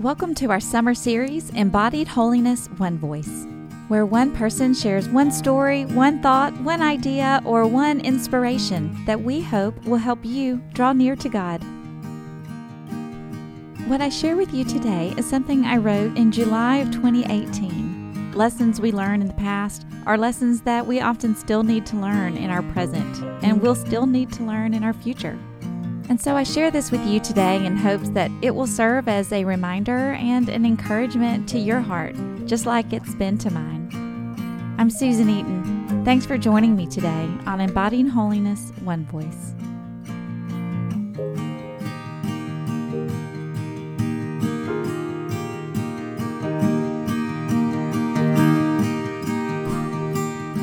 Welcome to our summer series, Embodied Holiness One Voice, where one person shares one story, one thought, one idea, or one inspiration that we hope will help you draw near to God. What I share with you today is something I wrote in July of 2018. Lessons we learned in the past are lessons that we often still need to learn in our present and will still need to learn in our future. And so I share this with you today in hopes that it will serve as a reminder and an encouragement to your heart, just like it's been to mine. I'm Susan Eaton. Thanks for joining me today on Embodying Holiness One Voice.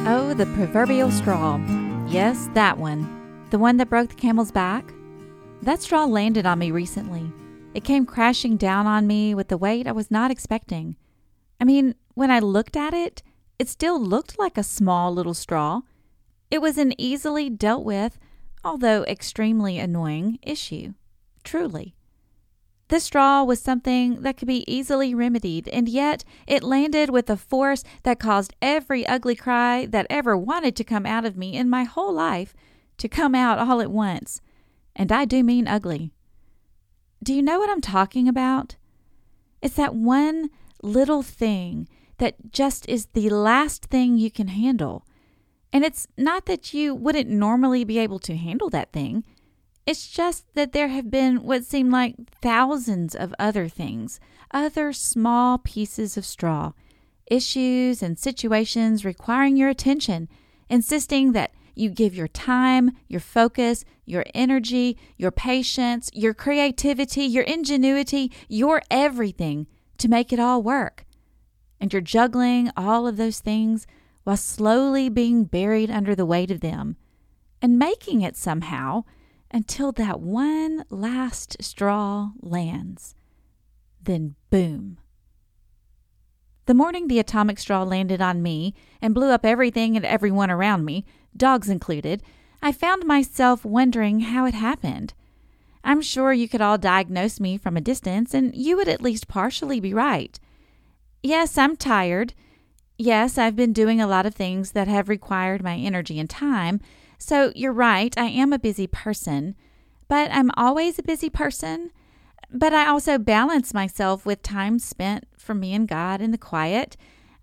Oh, the proverbial straw. Yes, that one. The one that broke the camel's back? That straw landed on me recently. It came crashing down on me with the weight I was not expecting. I mean, when I looked at it, it still looked like a small little straw. It was an easily dealt with, although extremely annoying, issue. Truly. This straw was something that could be easily remedied, and yet it landed with a force that caused every ugly cry that ever wanted to come out of me in my whole life to come out all at once and I do mean ugly. Do you know what I'm talking about? It's that one little thing that just is the last thing you can handle. And it's not that you wouldn't normally be able to handle that thing. It's just that there have been what seem like thousands of other things, other small pieces of straw, issues and situations requiring your attention, insisting that you give your time, your focus, your energy, your patience, your creativity, your ingenuity, your everything to make it all work. And you're juggling all of those things while slowly being buried under the weight of them and making it somehow until that one last straw lands. Then, boom. The morning the atomic straw landed on me and blew up everything and everyone around me, dogs included, I found myself wondering how it happened. I'm sure you could all diagnose me from a distance, and you would at least partially be right. Yes, I'm tired. Yes, I've been doing a lot of things that have required my energy and time. So you're right, I am a busy person. But I'm always a busy person. But I also balance myself with time spent for me and God in the quiet,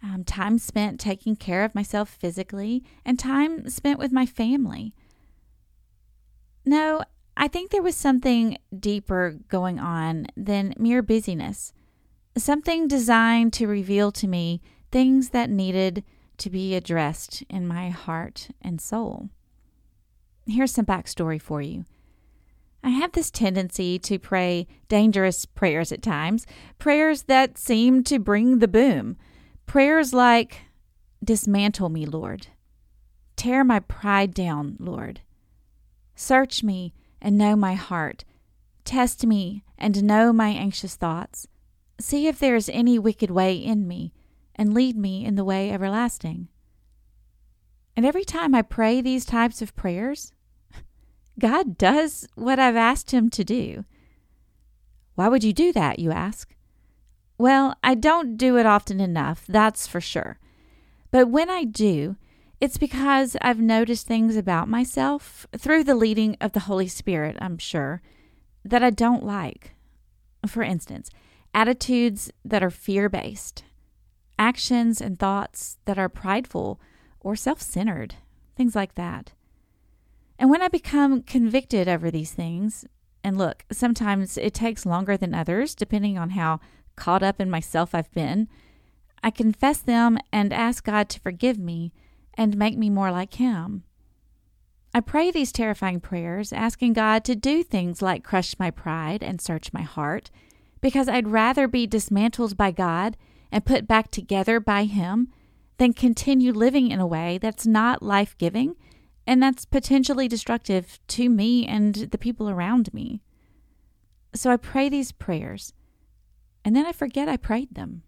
um, time spent taking care of myself physically, and time spent with my family. No, I think there was something deeper going on than mere busyness, something designed to reveal to me things that needed to be addressed in my heart and soul. Here's some backstory for you. I have this tendency to pray dangerous prayers at times, prayers that seem to bring the boom. Prayers like, Dismantle me, Lord. Tear my pride down, Lord. Search me and know my heart. Test me and know my anxious thoughts. See if there is any wicked way in me, and lead me in the way everlasting. And every time I pray these types of prayers, God does what I've asked him to do. Why would you do that, you ask? Well, I don't do it often enough, that's for sure. But when I do, it's because I've noticed things about myself through the leading of the Holy Spirit, I'm sure, that I don't like. For instance, attitudes that are fear based, actions and thoughts that are prideful or self centered, things like that. And when I become convicted over these things, and look, sometimes it takes longer than others, depending on how caught up in myself I've been, I confess them and ask God to forgive me and make me more like Him. I pray these terrifying prayers, asking God to do things like crush my pride and search my heart, because I'd rather be dismantled by God and put back together by Him than continue living in a way that's not life giving and that's potentially destructive to me and the people around me. So I pray these prayers, and then I forget I prayed them.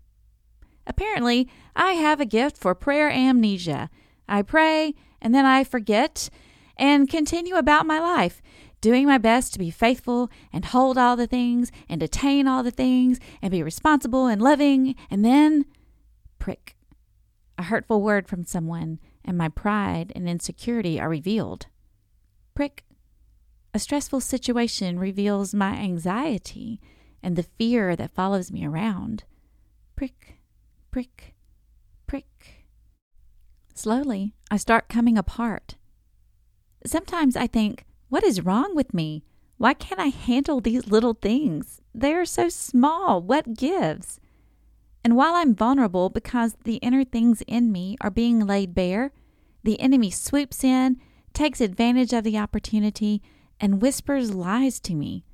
Apparently, I have a gift for prayer amnesia. I pray, and then I forget and continue about my life, doing my best to be faithful and hold all the things and attain all the things and be responsible and loving, and then prick. A hurtful word from someone, and my pride and insecurity are revealed. Prick. A stressful situation reveals my anxiety and the fear that follows me around. Prick, prick, prick. Slowly, I start coming apart. Sometimes I think, what is wrong with me? Why can't I handle these little things? They are so small. What gives? And while I'm vulnerable because the inner things in me are being laid bare, the enemy swoops in, takes advantage of the opportunity, and whispers lies to me.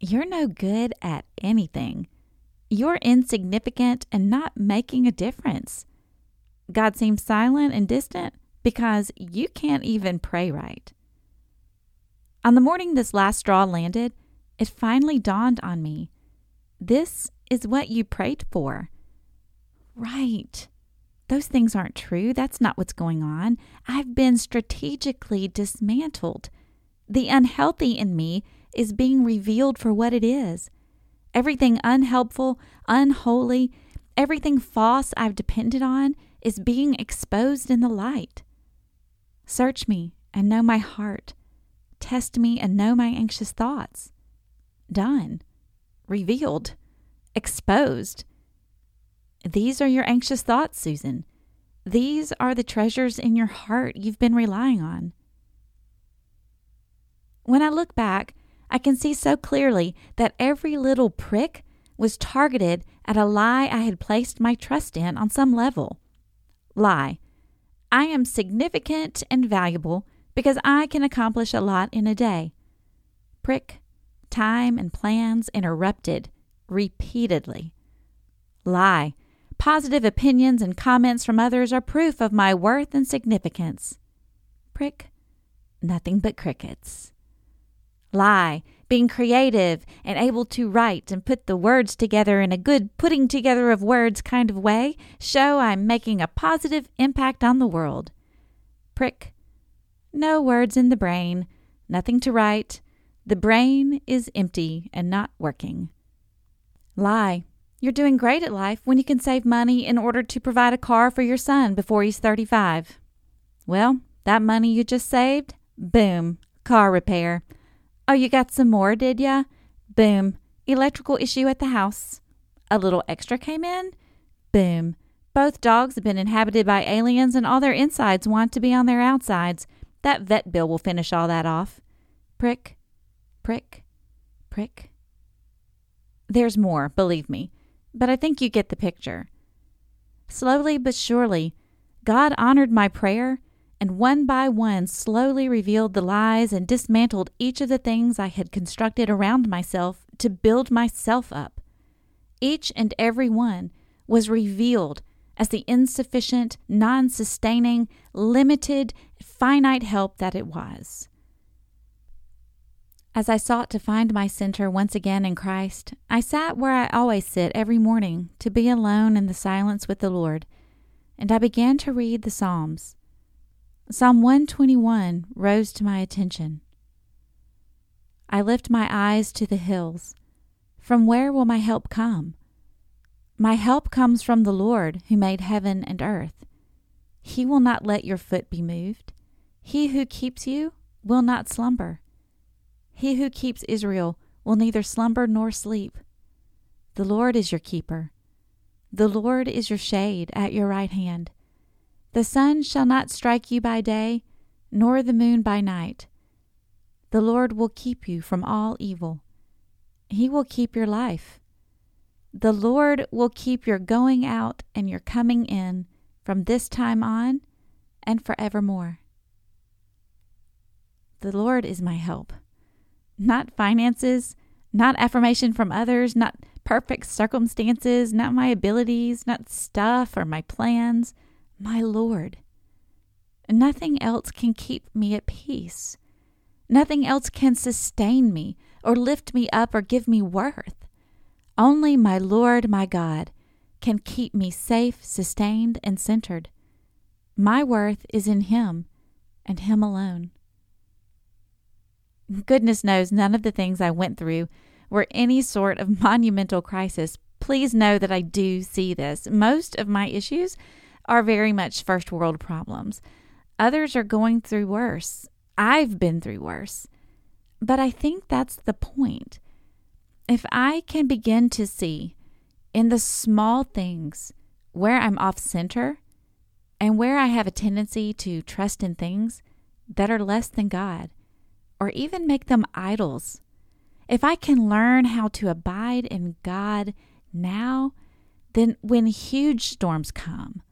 You're no good at anything. You're insignificant and not making a difference. God seems silent and distant because you can't even pray right. On the morning this last straw landed, it finally dawned on me. This is what you prayed for. Right. Those things aren't true. That's not what's going on. I've been strategically dismantled. The unhealthy in me is being revealed for what it is. Everything unhelpful, unholy, everything false I've depended on is being exposed in the light. Search me and know my heart. Test me and know my anxious thoughts. Done. Revealed. Exposed. These are your anxious thoughts, Susan. These are the treasures in your heart you've been relying on. When I look back, I can see so clearly that every little prick was targeted at a lie I had placed my trust in on some level. Lie. I am significant and valuable because I can accomplish a lot in a day. Prick, time and plans interrupted repeatedly. Lie, positive opinions and comments from others are proof of my worth and significance. Prick, nothing but crickets. Lie, being creative and able to write and put the words together in a good putting together of words kind of way show I'm making a positive impact on the world. Prick, no words in the brain, nothing to write. The brain is empty and not working. Lie. You're doing great at life when you can save money in order to provide a car for your son before he's 35. Well, that money you just saved, boom, car repair. Oh, you got some more, did ya? Boom, electrical issue at the house. A little extra came in? Boom. Both dogs have been inhabited by aliens and all their insides want to be on their outsides. That vet bill will finish all that off. Prick, prick, prick. There's more, believe me, but I think you get the picture. Slowly but surely, God honored my prayer and one by one slowly revealed the lies and dismantled each of the things I had constructed around myself to build myself up. Each and every one was revealed as the insufficient, non sustaining, limited, finite help that it was. As I sought to find my center once again in Christ, I sat where I always sit every morning to be alone in the silence with the Lord, and I began to read the Psalms. Psalm 121 rose to my attention. I lift my eyes to the hills. From where will my help come? My help comes from the Lord who made heaven and earth. He will not let your foot be moved. He who keeps you will not slumber. He who keeps Israel will neither slumber nor sleep. The Lord is your keeper. The Lord is your shade at your right hand. The sun shall not strike you by day, nor the moon by night. The Lord will keep you from all evil. He will keep your life. The Lord will keep your going out and your coming in from this time on and forevermore. The Lord is my help. Not finances, not affirmation from others, not perfect circumstances, not my abilities, not stuff or my plans. My Lord. Nothing else can keep me at peace. Nothing else can sustain me or lift me up or give me worth. Only my Lord, my God, can keep me safe, sustained, and centered. My worth is in Him and Him alone. Goodness knows none of the things I went through were any sort of monumental crisis. Please know that I do see this. Most of my issues are very much first world problems. Others are going through worse. I've been through worse. But I think that's the point. If I can begin to see in the small things where I'm off center and where I have a tendency to trust in things that are less than God, or even make them idols, if I can learn how to abide in God now, then when huge storms come,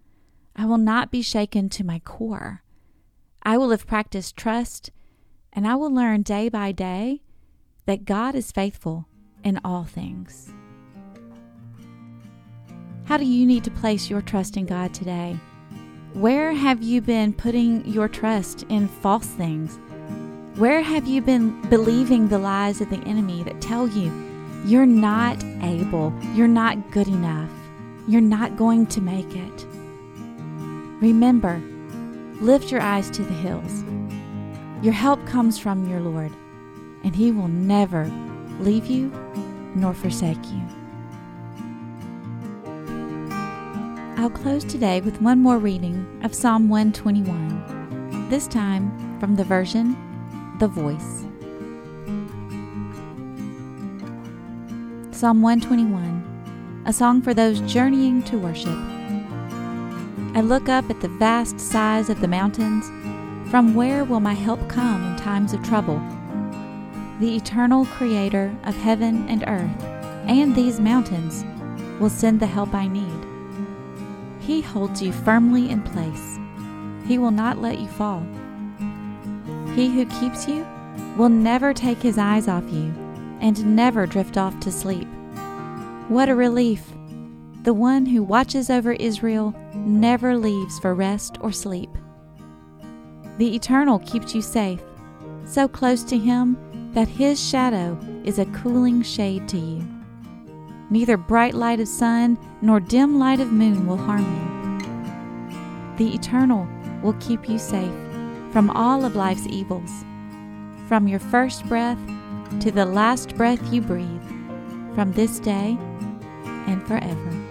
I will not be shaken to my core. I will have practiced trust, and I will learn day by day that God is faithful in all things. How do you need to place your trust in God today? Where have you been putting your trust in false things? Where have you been believing the lies of the enemy that tell you you're not able, you're not good enough, you're not going to make it? Remember, lift your eyes to the hills. Your help comes from your Lord, and He will never leave you nor forsake you. I'll close today with one more reading of Psalm 121, this time from the version The Voice. Psalm 121, a song for those journeying to worship. I look up at the vast size of the mountains. From where will my help come in times of trouble? The eternal Creator of heaven and earth and these mountains will send the help I need. He holds you firmly in place. He will not let you fall. He who keeps you will never take his eyes off you and never drift off to sleep. What a relief! The one who watches over Israel never leaves for rest or sleep. The Eternal keeps you safe, so close to him that his shadow is a cooling shade to you. Neither bright light of sun nor dim light of moon will harm you. The Eternal will keep you safe from all of life's evils, from your first breath to the last breath you breathe, from this day and forever.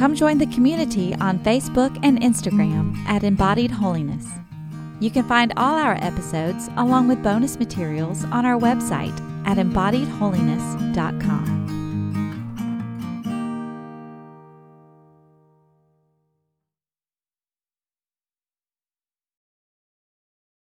Come join the community on Facebook and Instagram at Embodied Holiness. You can find all our episodes along with bonus materials on our website at embodiedholiness.com.